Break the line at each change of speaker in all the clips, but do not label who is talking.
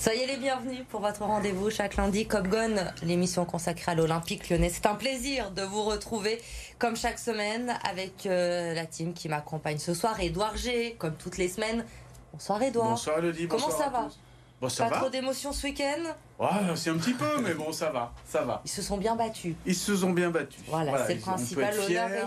Soyez les bienvenus pour votre rendez-vous chaque lundi. Cop Gone, l'émission consacrée à l'Olympique lyonnais. C'est un plaisir de vous retrouver comme chaque semaine avec euh, la team qui m'accompagne ce soir. Edouard G, comme toutes les semaines. Bonsoir Edouard.
Bonsoir Elodie.
Comment
bonsoir
ça va
tous. Bon, ça
Pas
va
trop d'émotions ce week-end
Ouais, c'est un petit peu, mais bon, ça va, ça va.
Ils se sont bien battus.
Ils se sont bien battus.
Voilà, c'est le principal,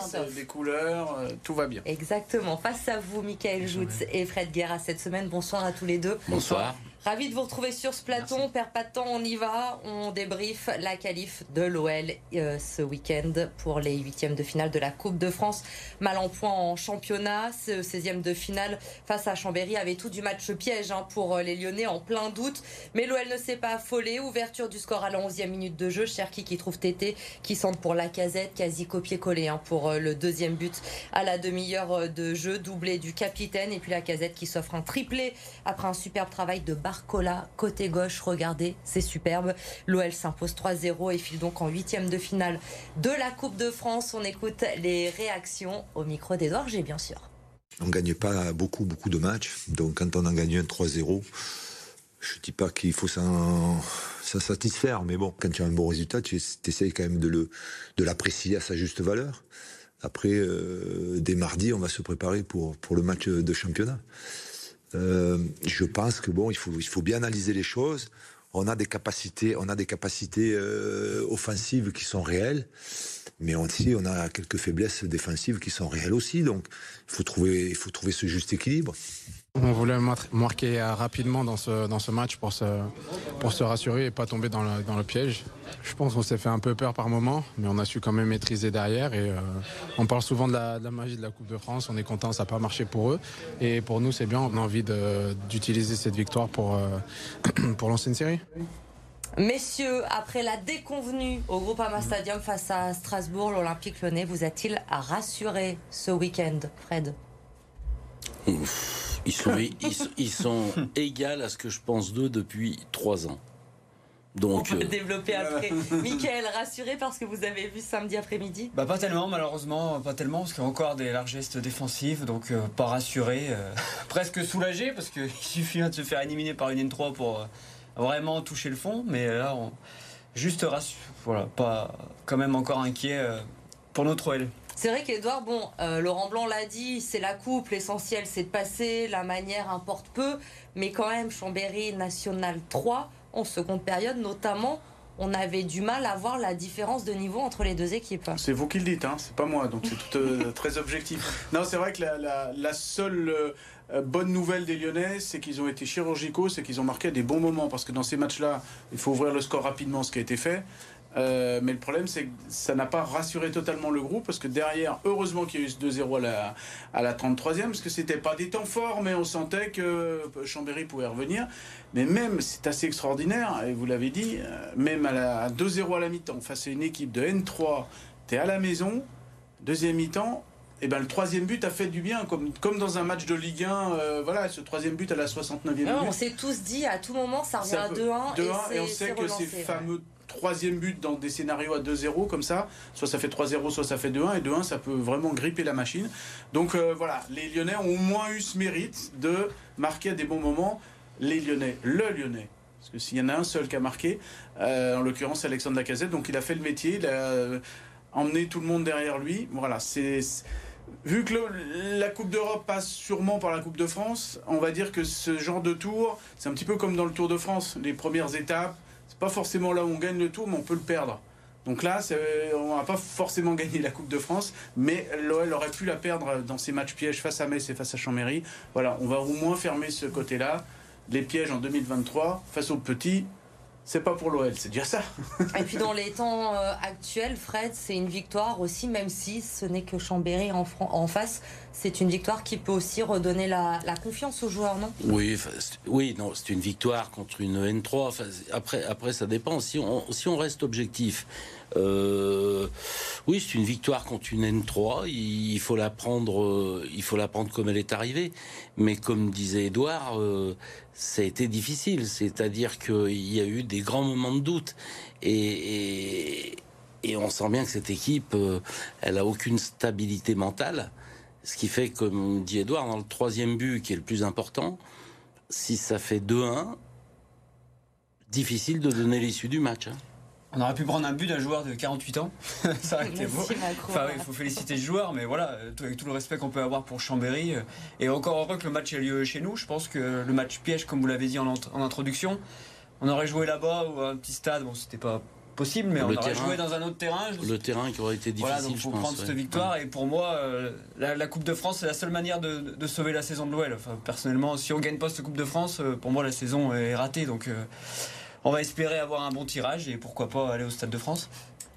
sauf.
des- couleurs, euh, tout va bien.
Exactement. Face à vous, Michael Joutz et Fred Guerra cette semaine. Bonsoir à tous les deux.
Bonsoir.
Ravi de vous retrouver sur ce plateau. On perd pas de temps, on y va. On débriefe la qualif de l'OL euh, ce week-end pour les huitièmes de finale de la Coupe de France. Mal en point en championnat. Ce 16e de finale face à Chambéry avait tout du match piège hein, pour euh, les Lyonnais en plein doute. Mais l'OL ne s'est pas affolé. Ouverture du score à la 11e minute de jeu. Cherki qui trouve Tété qui centre pour la casette. Quasi copier-coller hein, pour euh, le deuxième but à la demi-heure euh, de jeu. Doublé du capitaine. Et puis la casette qui s'offre un triplé après un superbe travail de Barcola côté gauche. Regardez, c'est superbe. L'OL s'impose 3-0 et file donc en huitième de finale de la Coupe de France. On écoute les réactions au micro d'Edouard G, bien sûr.
On gagne pas beaucoup, beaucoup de matchs. Donc, quand on en gagne un 3-0, je dis pas qu'il faut s'en satisfaire. Mais bon, quand tu as un bon résultat, tu essayes quand même de le de l'apprécier à sa juste valeur. Après, euh, dès mardi, on va se préparer pour, pour le match de championnat. Euh, je pense que bon, il faut, il faut bien analyser les choses. On a des capacités, on a des capacités euh, offensives qui sont réelles, mais aussi on a quelques faiblesses défensives qui sont réelles aussi. Donc, il faut trouver, il faut trouver ce juste équilibre.
On voulait mar- marquer euh, rapidement dans ce, dans ce match pour se, pour se rassurer et pas tomber dans le, dans le piège. Je pense qu'on s'est fait un peu peur par moment, mais on a su quand même maîtriser derrière. Et, euh, on parle souvent de la, de la magie de la Coupe de France. On est content, ça n'a pas marché pour eux. Et pour nous, c'est bien. On a envie d'utiliser cette victoire pour, euh, pour lancer une série.
Messieurs, après la déconvenue au Groupama Stadium face à Strasbourg, l'Olympique lyonnais vous a-t-il rassuré ce week-end, Fred?
Ils sont, ils, sont- ils sont égales à ce que je pense d'eux depuis trois ans.
On
Donc,
peut
euh,
développer après. Michael, rassuré parce que vous avez vu samedi après-midi?
Bah pas tellement malheureusement, pas tellement parce qu'il y a encore des largesses défensives, donc euh, pas rassuré, euh, presque soulagé parce qu'il suffit de se faire éliminer par une N3 pour euh, vraiment toucher le fond, mais là on juste rassuré, voilà, pas quand même encore inquiet euh, pour notre OL.
C'est vrai qu'Edouard, bon, euh, Laurent Blanc l'a dit, c'est la coupe, l'essentiel c'est de passer, la manière importe peu, mais quand même, Chambéry National 3, en seconde période notamment, on avait du mal à voir la différence de niveau entre les deux équipes.
C'est vous qui le dites, hein, c'est pas moi, donc c'est tout, euh, très objectif. Non, c'est vrai que la, la- la seule euh, bonne nouvelle des Lyonnais, c'est qu'ils ont été chirurgicaux, c'est qu'ils ont marqué des bons moments, parce que dans ces matchs-là, il faut ouvrir le score rapidement, ce qui a été fait. Euh, mais le problème, c'est que ça n'a pas rassuré totalement le groupe, parce que derrière, heureusement qu'il y a eu ce 2-0 à la, à la 33e, parce que c'était pas des temps forts, mais on sentait que Chambéry pouvait revenir. Mais même, c'est assez extraordinaire, et vous l'avez dit, euh, même à, la, à 2-0 à la mi-temps, face à une équipe de N3, tu es à la maison, deuxième mi-temps, et ben le troisième but a fait du bien, comme, comme dans un match de Ligue 1, euh, voilà, ce troisième but à la 69e minute.
Ouais, on s'est tous dit à tout moment, ça revient à
peut-
2-1
2-1,
et,
et, on sait que ces
ouais.
fameux troisième buts dans des scénarios à 2-0 comme ça, soit ça fait 3-0, soit ça fait 2-1, et 2-1 ça peut vraiment gripper la machine. Donc euh, voilà, les Lyonnais ont au moins eu ce mérite de marquer à des bons moments. Les Lyonnais, le Lyonnais, parce que s'il y en a un seul qui a marqué, euh, en l'occurrence Alexandre Lacazette, donc il a fait le métier, il a euh, emmené tout le monde derrière lui. Voilà, c'est Vu que la Coupe d'Europe passe sûrement par la Coupe de France, on va dire que ce genre de tour, c'est un petit peu comme dans le Tour de France, les premières étapes, pas forcément là où on gagne le tour, mais on peut le perdre. Donc là, c'est- on n'a pas forcément gagné la Coupe de France, mais l'OL aurait pu la perdre dans ses matchs pièges face à Metz et face à Chambéry. Voilà, on va au moins fermer ce côté-là. Les pièges en 2023 face aux petits, c'est pas pour l'OL, c'est déjà ça.
Et puis dans les temps euh, actuels, Fred, c'est une victoire aussi, même si ce n'est que Chambéry en, face, c'est une victoire qui peut aussi redonner la, la confiance aux joueurs, non?
Oui, oui, non, c'est une victoire contre une N3. Enfin, c'est- après, après, ça dépend. Si on, si on reste objectif, euh, oui, c'est une victoire contre une N3. Il, faut la prendre, euh, il faut la prendre comme elle est arrivée. Mais comme disait Edouard, euh, ça a été difficile. C'est-à-dire qu'il y a eu des grands moments de doute. Et, on sent bien que cette équipe, elle a aucune stabilité mentale. Ce qui fait, comme dit Edouard, dans le troisième but, qui est le plus important, si ça fait 2-1, difficile de donner l'issue du match. Hein.
On aurait pu prendre un but d'un joueur de 48 ans. ça aurait été beau. Enfin, il faut féliciter le joueur, mais voilà, avec tout le respect qu'on peut avoir pour Chambéry. Euh, et encore heureux que le match ait lieu chez nous. Je pense que le match piège, comme vous l'avez dit en, en, introduction, on aurait joué là-bas ou à un petit stade. Bon, c'était pas possible, mais on aurait joué dans un autre terrain.
Le terrain qui aurait été difficile.
Voilà, donc faut prendre cette victoire. Et pour moi, euh, la, Coupe de France, c'est la seule manière de, sauver la saison de l'OL. Enfin, personnellement, si on gagne pas cette Coupe de France, euh, pour moi, la saison est ratée. Donc on va espérer avoir un bon tirage et pourquoi pas aller au Stade de France.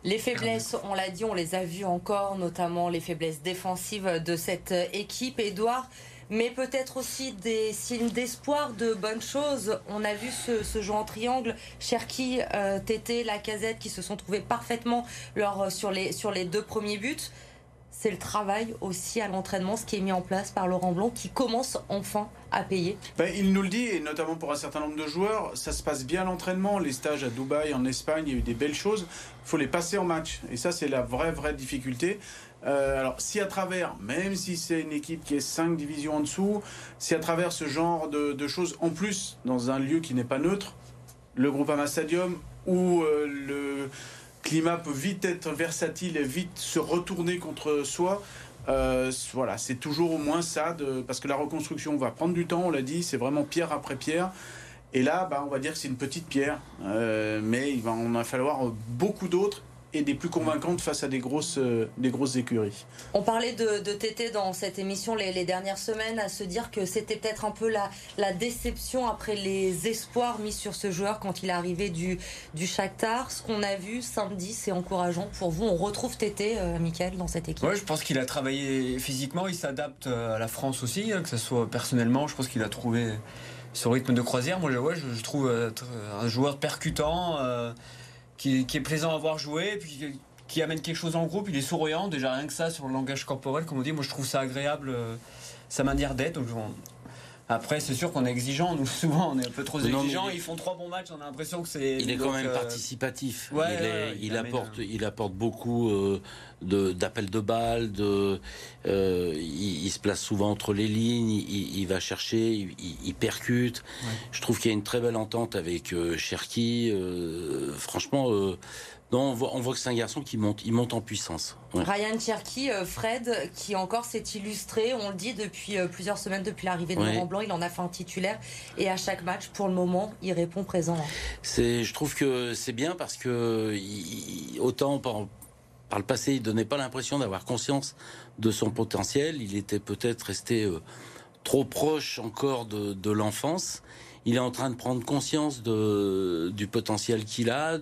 Les faiblesses, on l'a dit, on les a vues encore, notamment les faiblesses défensives de cette équipe. Edouard, mais peut-être aussi des signes d'espoir, de bonnes choses. On a vu ce, jeu en triangle, Cherki, euh, Tété, Lacazette qui se sont trouvés parfaitement sur, les, sur les deux premiers buts c'est le travail aussi à l'entraînement, ce qui est mis en place par Laurent Blanc, qui commence enfin à payer.
Ben, il nous le dit, et notamment pour un certain nombre de joueurs, ça se passe bien l'entraînement. Les stages à Dubaï, en Espagne, il y a eu des belles choses. Il faut les passer en match. Et ça, c'est la vraie, vraie difficulté. Euh, alors, si à travers, même si c'est une équipe qui est 5 divisions en dessous, si à travers ce genre de, choses, en plus, dans un lieu qui n'est pas neutre, le groupe Ama Stadium ou euh, le climat peut vite être versatile et vite se retourner contre soi. Euh, voilà, c'est toujours au moins ça, parce que la reconstruction va prendre du temps, on l'a dit, c'est vraiment pierre après pierre. Et là, bah, on va dire que c'est une petite pierre, euh, mais il va en falloir beaucoup d'autres et des plus convaincantes face à des grosses, euh, des grosses écuries.
On parlait de, de Tété dans cette émission les, dernières semaines, à se dire que c'était peut-être un peu la, la déception après les espoirs mis sur ce joueur quand il est arrivé du, du Shakhtar. Ce qu'on a vu samedi, c'est encourageant pour vous. On retrouve Tété, euh, Michael, dans cette équipe.
Oui, je pense qu'il a travaillé physiquement, il s'adapte euh, à la France aussi, hein, que ce soit personnellement. Je pense qu'il a trouvé ce rythme de croisière. Moi, ouais, je, je trouve un joueur percutant qui, est plaisant à voir jouer, puis qui amène quelque chose en groupe. Il est souriant, déjà rien que ça sur le langage corporel, comme on dit. Moi, je trouve ça agréable, euh, sa manière d'être. Après, c'est sûr qu'on est exigeant. Nous, souvent, on est un peu trop exigeant. Ils font trois bons matchs. On a l'impression que c'est.
Il est quand même euh, participatif. il, apporte, il apporte beaucoup euh, d'appels de, balles. De, il, se place souvent entre les lignes. Il, va chercher. Il, percute. Je trouve qu'il y a une très belle entente avec Cherki. franchement on voit, que c'est un garçon qui monte, il monte en puissance.
Ryan Cherky, euh, Fred, qui encore s'est illustré, on le dit depuis euh, plusieurs semaines depuis l'arrivée de Laurent Blanc, il en a fait un titulaire. Et à chaque match, pour le moment, il répond présent.
C'est, je trouve que c'est bien parce que autant par, par, le passé, il donnait pas l'impression d'avoir conscience de son potentiel, il était peut-être resté euh, trop proche encore de l'enfance il est en train de prendre conscience du potentiel qu'il a.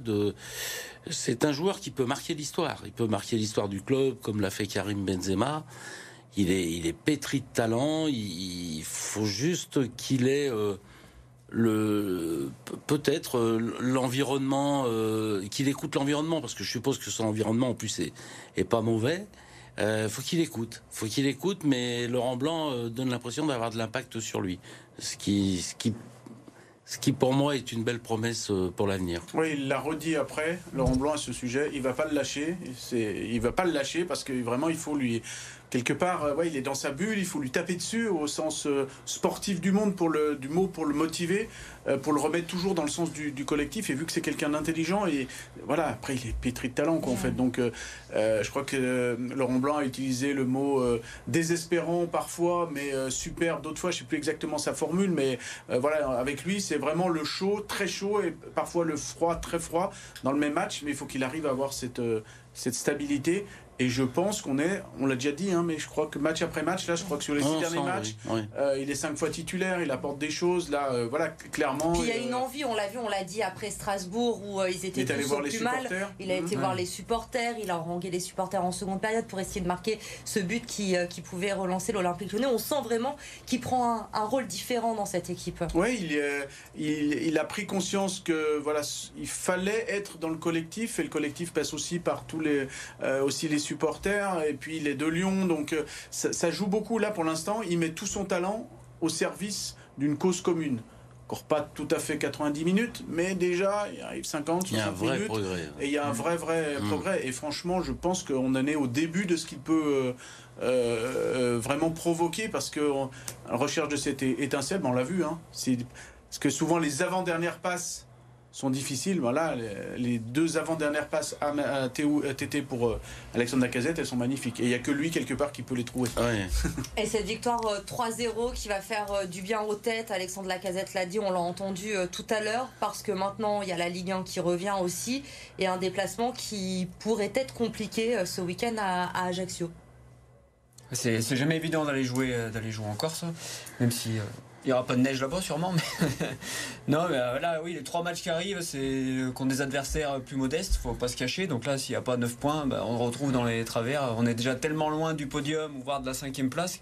C'est un joueur qui peut marquer l'histoire. Il peut marquer l'histoire du club comme l'a fait Karim Benzema. Il est, il est pétri de talent. Il, faut juste qu'il ait euh, le peut-être euh, l'environnement, euh, qu'il écoute l'environnement parce que je suppose que son environnement en plus est, est pas mauvais. Euh, faut qu'il écoute, faut qu'il écoute, mais Laurent Blanc donne l'impression d'avoir de l'impact sur lui, ce qui, ce qui ce qui pour moi est une belle promesse euh, pour l'avenir.
Oui, il l'a redit après, Laurent Blanc à ce sujet, il va pas le lâcher, il va pas le lâcher parce que vraiment il faut lui quelque part, euh, ouais, il est dans sa bulle, il faut lui taper dessus au sens euh, sportif du monde pour le, du mot pour le motiver, euh, pour le remettre toujours dans le sens du, collectif. Et vu que c'est quelqu'un d'intelligent, et voilà, après il est pétri de talent quoi, en fait. Donc je crois que Laurent Blanc a utilisé le mot désespérant parfois, mais super d'autres fois. Je sais plus exactement sa formule, mais voilà, avec lui c'est vraiment le chaud, très chaud et parfois le froid, très froid dans le même match. Mais il faut qu'il arrive à avoir cette cette stabilité et je pense qu'on est, on l'a déjà dit, hein, mais je crois que match après match, là, je crois que sur les six derniers matchs, euh, il est cinq fois titulaire, il apporte des choses, là, euh, voilà, clairement.
Puis il y a une envie, on l'a vu, on l'a dit après Strasbourg où euh, ils étaient tous au plus mal. Il a été mmh. voir les supporters, il a rangé les supporters en seconde période pour essayer de marquer ce but qui, qui pouvait relancer l'Olympique Lyonnais. On sent vraiment qu'il prend un, rôle différent dans cette équipe.
Oui, il, il, il, a pris conscience que voilà, il fallait être dans le collectif et le collectif passe aussi par tous les, aussi les supporters et puis les deux Lyon. Donc euh, ça, joue beaucoup là pour l'instant. Il met tout son talent au service d'une cause commune. Encore pas tout à fait 90 minutes, mais déjà il arrive 50, 60 minutes. Et il y a un vrai, vrai mmh. progrès. Et franchement, je pense qu'on en est au début de ce qu'il peut euh, euh, vraiment provoquer parce que recherche de cette étincelle, ben, on l'a vu. Hein, parce que souvent les avant-dernières passes sont difficiles. Voilà, les deux avant-dernières passes à, TT pour euh, Alexandre Lacazette, elles sont magnifiques. Et il n'y a que lui, quelque part, qui peut les trouver.
Et cette victoire 3-0 euh, qui va faire euh, du bien aux têtes, Alexandre Lacazette l'a dit, on l'a entendu tout à l'heure, parce que maintenant, il y a la Ligue 1 qui revient aussi, et un déplacement qui pourrait être compliqué ce week-end à, Ajaccio.
C'est jamais évident d'aller jouer, d'aller jouer en Corse, même si il n'y aura pas de neige là-bas sûrement, mais non, mais euh, là, oui, les trois matchs qui arrivent, c'est euh, contre des adversaires plus modestes, faut pas se cacher. Donc là, s'il n'y a pas 9 points, bah, on retrouve dans les travers. On est déjà tellement loin du podium, voire de la cinquième place.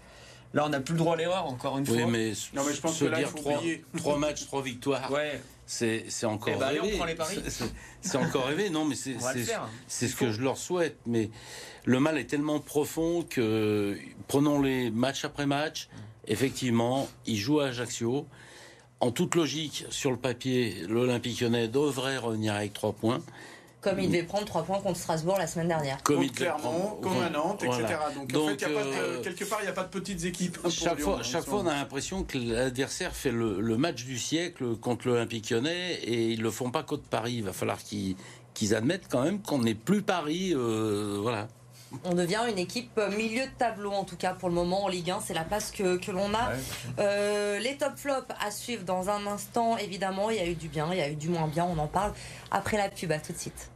Là, on n'a plus le droit à l'erreur, encore une
oui,
fois.
Mais non, mais je pense que là, dire trois, matchs, trois victoires. Ouais. C'est, encore eh ben, rêvé. C'est encore rêvé, non, mais c'est, c'est, ce que je leur souhaite. Mais le mal est tellement profond que prenons les match après match. Effectivement, il joue à Ajaccio. En toute logique, sur le papier, l'Olympique lyonnais devrait revenir avec trois points.
Comme il devait prendre trois points contre Strasbourg la semaine dernière.
Comme il Clermont, comme à Nantes, etc. Donc, en fait, euh, quelque part, il n'y a pas de petites équipes.
Chaque fois, hein, chaque fois, on a l'impression que l'adversaire fait le, match du siècle contre l'Olympique lyonnais et ils le font pas contre Paris. Il va falloir qu'ils admettent quand même qu'on n'est plus Paris. Euh, voilà
on devient une équipe milieu de tableau en tout cas pour le moment en Ligue 1 c'est la place que, l'on a. Euh, les top flops à suivre dans un instant évidemment. Il y a eu du bien il y a eu du moins bien. On en parle après la pub. À tout de suite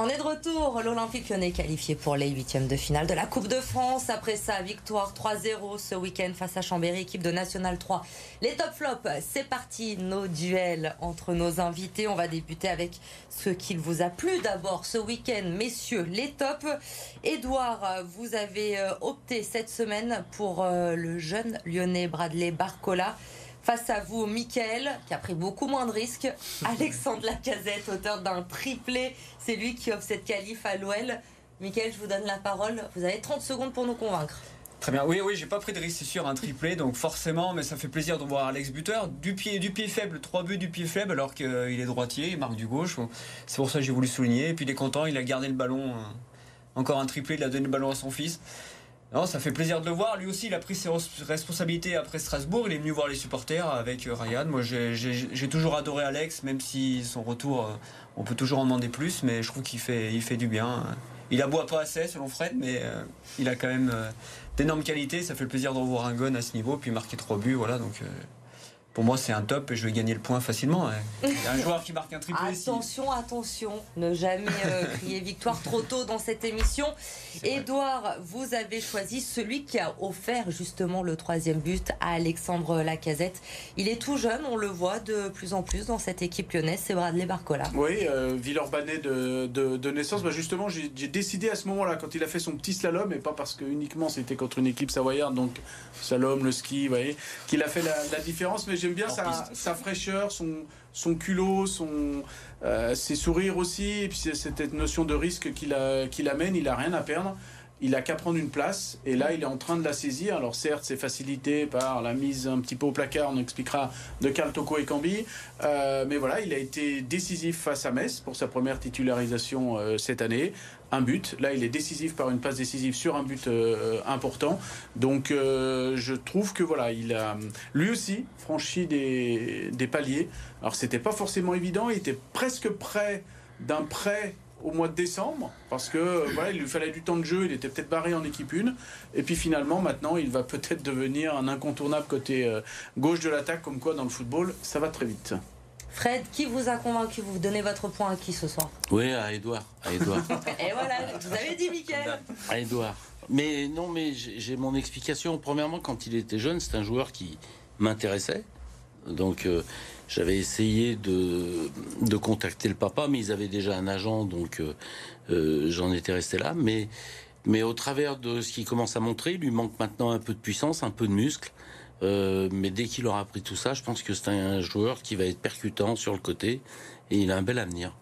On est de retour. L'Olympique Lyonnais qualifié pour les huitièmes de finale de la Coupe de France. Après sa victoire 3-0 ce week-end face à Chambéry, équipe de National 3. Les top flops, c'est parti. Nos duels entre nos invités. On va débuter avec ce qu'il vous a plu d'abord ce week-end, messieurs, les tops. Edouard, vous avez euh, opté cette semaine pour euh, le jeune lyonnais Bradley Barcola. Face à vous, Mickaël, qui a pris beaucoup moins de risques. Alexandre Lacazette, auteur d'un triplé. C'est lui qui offre cette qualif à l'OL. Mickaël, je vous donne la parole. Vous avez 30 secondes pour nous convaincre.
Très bien. Oui, oui, j'ai pas pris de risque, c'est sûr, un triplé, donc forcément, mais ça fait plaisir de voir Alex buteur. Du pied, du pied faible, trois buts du pied faible, alors qu'il est droitier, il marque du gauche. C'est pour ça que j'ai voulu souligner. Et puis il est content, il a gardé le ballon. Euh, encore un triplé, il a donné le ballon à son fils. Non, ça fait plaisir de le voir. Lui aussi, il a pris ses responsabilités après Strasbourg. Il est venu voir les supporters avec euh, Ryan. Moi, j'ai toujours adoré Alex, même si son retour, euh, on peut toujours en demander plus, mais je trouve qu'il fait, il fait du bien. Il aboie pas assez, selon Fred, mais euh, il a quand même d'énormes qualités. Ça fait plaisir de revoir un gun à ce niveau, puis marquer trois buts. Voilà, donc pour moi, c'est un top et je vais gagner le point facilement. Il y a un joueur qui marque un triplé.
Attention, attention, ne jamais euh, crier victoire trop tôt dans cette émission. Edouard, vous avez choisi celui qui a offert justement le troisième but à Alexandre Lacazette. Il est tout jeune, on le voit de plus en plus dans cette équipe lyonnaise, c'est Bradley Barcola.
Oui, euh, Villeurbanais de, de, naissance. Bah justement, j'ai décidé à ce moment-là, quand il a fait son petit slalom, et pas parce que uniquement c'était contre une équipe savoyarde, donc slalom, le ski, vous voyez, qu'il a fait la, la différence. Mais j'aime bien sa, fraîcheur, son, son culot, son, euh, ses sourires aussi, et puis cette notion de risque qu'il qu'il amène, il a rien à perdre. Il a qu'à prendre une place et là il est en train de la saisir. Alors certes c'est facilité par la mise un petit peu au placard, on expliquera de Carl Toko et Cambi, euh, mais voilà il a été décisif face à Metz pour sa première titularisation euh, cette année un but. Là, il est décisif par une passe décisive sur un but euh, important. Donc, euh, je trouve que voilà, il a lui aussi franchi des, paliers. Alors, c'était pas forcément évident. Il était presque prêt d'un prêt au mois de décembre parce que euh, voilà, il lui fallait du temps de jeu. Il était peut-être barré en équipe 1. Et puis finalement, maintenant, il va peut-être devenir un incontournable côté gauche de l'attaque, comme quoi dans le football, ça va très vite.
Fred, qui vous a convaincu? Vous donnez votre point à qui ce soir?
Oui, à Edouard. À Edouard.
Et voilà, vous avez dit Mickaël.
À Edouard. Mais non, mais j'ai mon explication. Premièrement, quand il était jeune, c'est un joueur qui m'intéressait. Donc, euh, j'avais essayé de, de, contacter le papa, mais ils avaient déjà un agent, donc euh, euh, j'en étais resté là. Mais, mais au travers de ce qu'il commence à montrer, il lui manque maintenant un peu de puissance, un peu de muscle. Euh, mais dès qu'il aura appris tout ça, je pense que c'est un joueur qui va être percutant sur le côté et il a un bel avenir.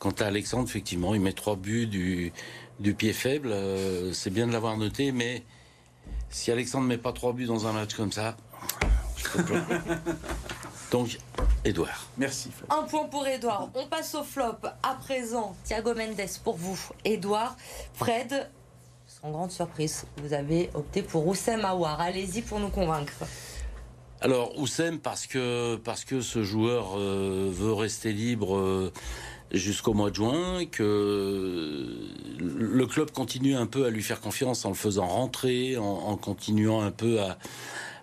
Quant à Alexandre, effectivement, il met trois buts du, du pied faible. C'est bien de l'avoir noté, mais si Alexandre ne met pas trois buts dans un match comme ça, Donc, Edouard.
Merci.
Un point pour Edouard. On passe au flop. À présent, Thiago Mendes pour vous. Edouard, Fred, sans grande surprise, vous avez opté pour Oussem Aouar. Allez-y pour nous convaincre.
Alors Oussem parce que parce que ce joueur euh, veut rester libre euh, jusqu'au mois de juin, que le club continue un peu à lui faire confiance en le faisant rentrer, en, en continuant un peu à,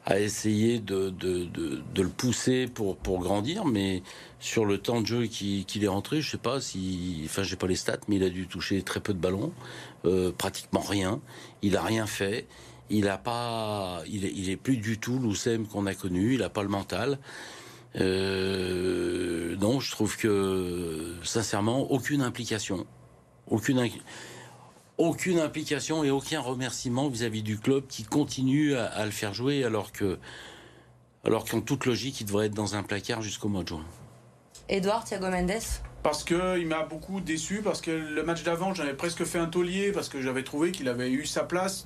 à essayer de, de, de, le pousser pour, pour grandir, mais sur le temps de jeu qu'il est rentré, je sais pas si, enfin j'ai pas les stats, mais il a dû toucher très peu de ballons, euh, pratiquement rien. Il a rien fait. Il a pas, il est plus du tout l'Oussem qu'on a connu. Il a pas le mental. Euh, non, je trouve que sincèrement aucune implication, aucune aucune implication et aucun remerciement vis-à-vis du club qui continue à, le faire jouer alors alors qu'en toute logique il devrait être dans un placard jusqu'au mois de juin.
Edouard Thiago Mendes
parce qu'il m'a beaucoup déçu, parce que le match d'avant, j'avais presque fait un taulier, parce que j'avais trouvé qu'il avait eu sa place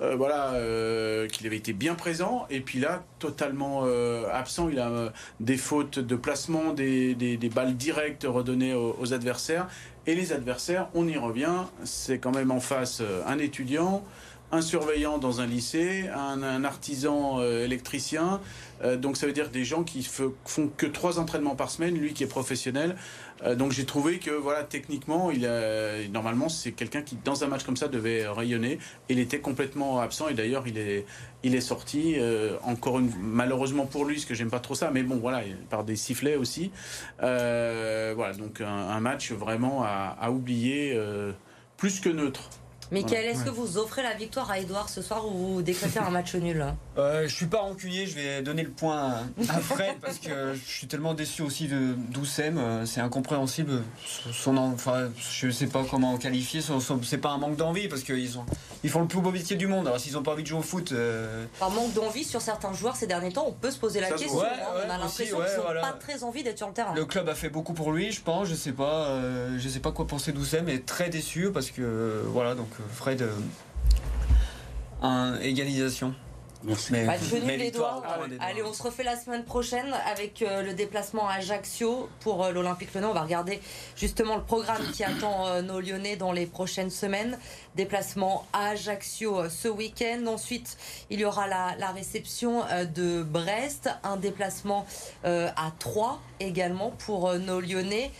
euh, voilà, euh, qu'il avait été bien présent. Et puis là, totalement euh, absent. Il a des fautes de placement, des, des, balles directes redonnées aux, aux, adversaires. Et les adversaires, on y revient, c'est quand même en face un étudiant, un surveillant dans un lycée, un, artisan euh, électricien. donc ça veut dire des gens qui font que trois entraînements par semaine, lui qui est professionnel. donc j'ai trouvé que voilà techniquement il a, normalement c'est quelqu'un qui dans un match comme ça devait rayonner. Il était complètement absent et d'ailleurs il est sorti euh, encore une malheureusement pour lui parce que j'aime pas trop ça mais bon voilà par des sifflets aussi euh, voilà donc un, match vraiment à, oublier euh, plus que neutre
Michael, est-ce ouais. que vous offrez la victoire à Edouard ce soir ou vous décrétez un match nul
euh, Je suis pas rancunier, je vais donner le point à Fred parce que je suis tellement déçu aussi de d'Oussem, c'est incompréhensible. Son, enfin, je sais pas comment qualifier, c'est pas un manque d'envie parce qu'ils ont ils font le plus beau métier du monde. Alors s'ils ont pas envie de jouer au foot, euh...
par manque d'envie sur certains joueurs ces derniers temps, on peut se poser la
Ça
question.
Ouais,
hein. on a l'impression qu'ils n'ont voilà. pas très envie d'être sur le terrain.
Le club a fait beaucoup pour lui, je pense. Je sais pas, euh, je sais pas quoi penser d'Oussem, mais très déçu parce que voilà donc Fred euh, un, égalisation.
Merci.
Mais, Edouard. Allez, on se refait la semaine prochaine avec euh, le déplacement à Ajaccio pour euh, l'Olympique Lyonnais. On va regarder justement le programme qui attend euh, nos Lyonnais dans les prochaines semaines. Déplacement à Ajaccio euh, ce week-end. Ensuite, il y aura la, la réception euh, de Brest, un déplacement euh, à Troyes également pour nos Lyonnais.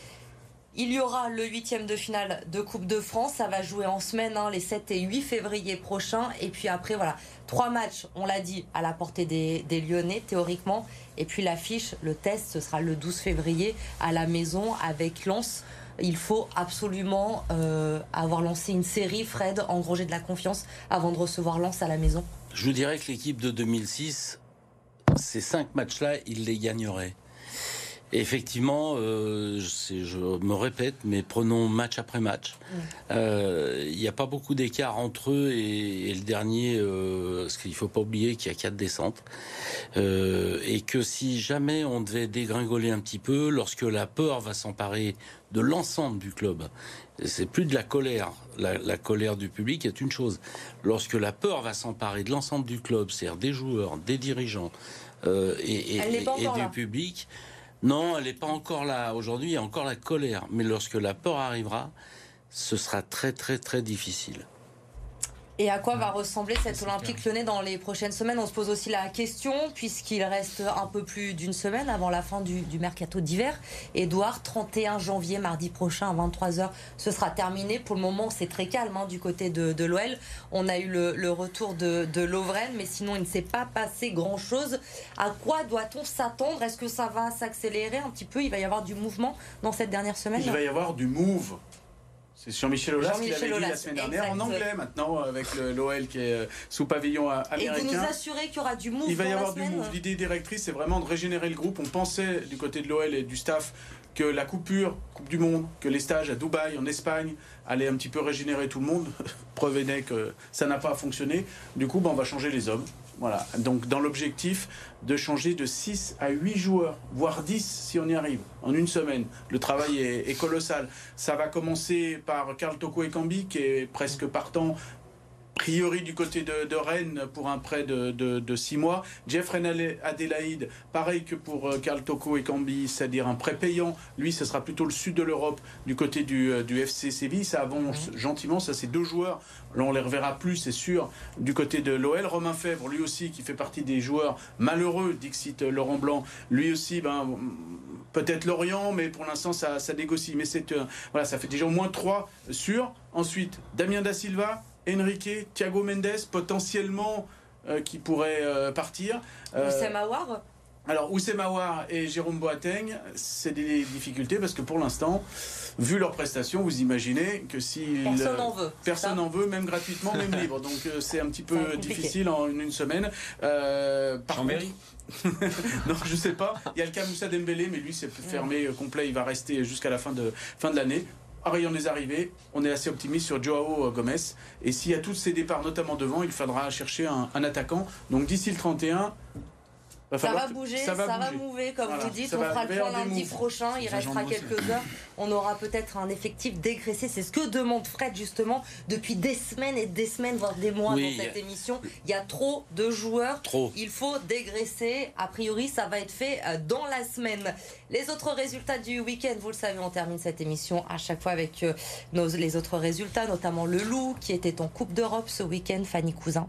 Il y aura le huitième de finale de Coupe de France. Ça va jouer en semaine, hein, les 7 et 8 février prochains. Et puis après, voilà, trois matchs, on l'a dit, à la portée des, Lyonnais, théoriquement. Et puis l'affiche, le test, ce sera le 12 février à la maison avec Lens. Il faut absolument euh, avoir lancé une série, Fred, engranger de la confiance avant de recevoir Lens à la maison.
Je dirais que l'équipe de 2006, ces cinq matchs-là, il les gagnerait. Effectivement, euh, je, je, me répète, mais prenons match après match. Il euh, n'y a pas beaucoup d'écart entre eux et, et le dernier, euh, parce qu'il ne faut pas oublier qu'il y a quatre descentes. Et que si jamais on devait dégringoler un petit peu, lorsque la peur va s'emparer de l'ensemble du club, c'est plus de la colère. La, la, colère du public est une chose. Lorsque la peur va s'emparer de l'ensemble du club, c'est-à-dire des joueurs, des dirigeants et, et, et, et du public, non, elle n'est pas encore là. Aujourd'hui, il y a encore la colère. Mais lorsque la peur arrivera, ce sera très, très, très difficile.
Et à quoi va ressembler cet Olympique lyonnais dans les prochaines semaines On se pose aussi la question, puisqu'il reste un peu plus d'une semaine avant la fin du, du mercato d'hiver. Edouard, 31 janvier, mardi prochain, à 23h, ce sera terminé. Pour le moment, c'est très calme hein, du côté de, de l'OL. On a eu le, le retour de, de Lovren, mais sinon, il ne s'est pas passé grand-chose. À quoi doit-on s'attendre? Est-ce que ça va s'accélérer un petit peu? Il va y avoir du mouvement dans cette dernière semaine?
Il va y avoir du move c'est Jean-Michel Aulas Jean qui l'avait dit la semaine dernière en anglais maintenant avec l'OL qui est sous pavillon américain.
Et vous nous assurez qu'il y aura du move
Il va y avoir du move. L'idée directrice, c'est vraiment de régénérer le groupe. On pensait du côté de l'OL et du staff que la coupure, Coupe du Monde, que les stages à Dubaï, en Espagne, allaient un petit peu régénérer tout le monde. Preuve est que ça n'a pas fonctionné. Du coup, ben, on va changer les hommes. Voilà. Donc, dans l'objectif de changer de 6 à 8 joueurs, voire 10 si on y arrive, en une semaine. Le travail est, colossal. Ça va commencer par Karl Toko Ekambi, qui est presque partant priori du côté de, Rennes pour un prêt de, de, six mois. Jeff Adélaïde, pareil que pour Carl Toko et Cambi, c'est-à-dire un prêt payant. Lui, ce sera plutôt le sud de l'Europe du côté du, du FC Séville. Ça avance gentiment. Ça, c'est deux joueurs. Là, on les reverra plus, c'est sûr, du côté de l'OL. Romain Fèvre, lui aussi, qui fait partie des joueurs malheureux, Dixit Laurent Blanc. Lui aussi, ben, peut-être Lorient, mais pour l'instant, ça, ça négocie. Mais c'est, voilà, ça fait déjà au moins trois sûrs. Ensuite, Damien Da Silva, Enrique, Thiago Mendes, potentiellement euh, qui pourraient euh, partir.
Euh, Oussem Aouar
alors, Oussem Aouar et Jérôme Boateng, c'est des difficultés parce que pour l'instant, vu leurs prestations, vous imaginez que si
personne n'en veut,
personne n'en veut, même gratuitement, même libre. Donc c'est un petit peu difficile en une, semaine.
par contre,
non, je sais pas. Il y a le cas Moussa Dembélé, mais lui c'est fermé complet. Il va rester jusqu'à la fin de fin de l'année on est arrivé, on est assez optimiste sur Joao Gomez. Et s'il y a tous ces départs, notamment devant, il faudra chercher un attaquant. Donc d'ici le 31,
ça va bouger, ça va, ça mouver, comme vous dites. On fera le point lundi prochain. Il restera quelques heures. On aura peut-être un effectif dégraissé. C'est ce que demande Fred, justement, depuis des semaines et des semaines, voire des mois dans cette émission. Il y a trop de joueurs.
Trop.
Il faut dégraisser. A priori, ça va être fait euh, dans la semaine. Les autres résultats du week-end, vous le savez, on termine cette émission à chaque fois avec euh, nos, les autres résultats, notamment le Loup qui était en Coupe d'Europe ce week-end, Fanny Cousin.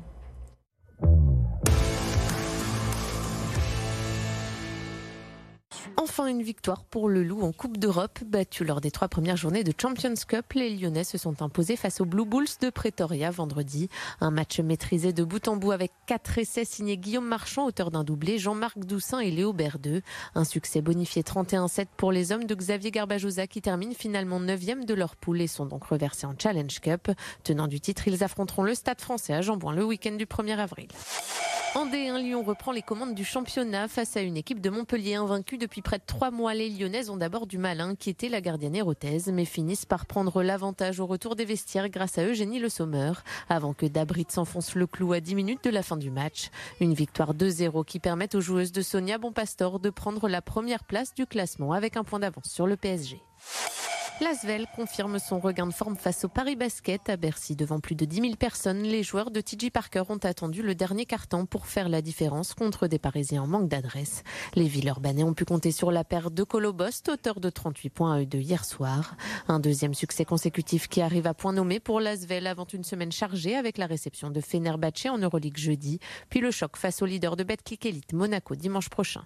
Enfin, une victoire pour le Loup en Coupe d'Europe. Battu lors des trois premières journées de Champions Cup, les Lyonnais se sont imposés face aux Blue Bulls de Pretoria vendredi. Un match maîtrisé de bout en bout avec quatre essais signés Guillaume Marchand, auteur d'un doublé, Jean-Marc Doussin et Léo Berdeux. Un succès bonifié 31-7 pour les hommes de Xavier Garbajosa qui terminent finalement 9e de leur poule et sont donc reversés en Challenge Cup. Tenant du titre, ils affronteront le Stade français à Jambouin le week-end du 1er avril. En D1, Lyon reprend les commandes du championnat face à une équipe de Montpellier invaincue depuis près de trois mois. Les Lyonnaises ont d'abord du mal à inquiéter la gardienne érotaise, mais finissent par prendre l'avantage au retour des vestiaires grâce à Eugénie Le Sommeur, avant que Dabrit s'enfonce le clou à 10 minutes de la fin du match. Une victoire 2-0 qui permet aux joueuses de Sonia Bonpastor de prendre la première place du classement avec un point d'avance sur le PSG. L'Asvel confirme son regain de forme face au Paris Basket à Bercy devant plus de 10 000 personnes. Les joueurs de TJ Parker ont attendu le dernier carton pour faire la différence contre des Parisiens en manque d'adresse. Les Villeurbanais ont pu compter sur la paire de Colobost, auteur de 38 points à eux de hier soir. Un deuxième succès consécutif qui arrive à point nommé pour l'Asvel avant une semaine chargée avec la réception de Fenerbahce en Euroleague jeudi, puis le choc face au leader de Betclic Elite Monaco dimanche prochain.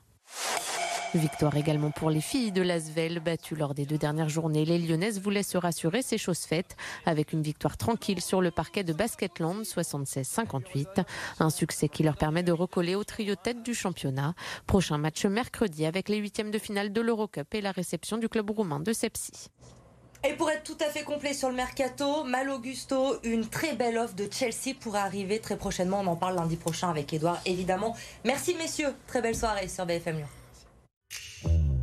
Victoire également pour les filles de Lasvel, battues lors des deux dernières journées. Les Lyonnaises voulaient se rassurer, ces choses faites, avec une victoire tranquille sur le parquet de Basketland, 76-58. Un succès qui leur permet de recoller au trio tête du championnat. Prochain match mercredi avec les huitièmes de finale de l'Eurocup et la réception du club roumain de Sepsi.
Et pour être tout à fait complet sur le mercato, Mal Augusto, une très belle offre de Chelsea pourrait arriver très prochainement. On en parle lundi prochain avec Edouard, évidemment. Merci messieurs, très belle soirée sur BFM Lyon. Thank you.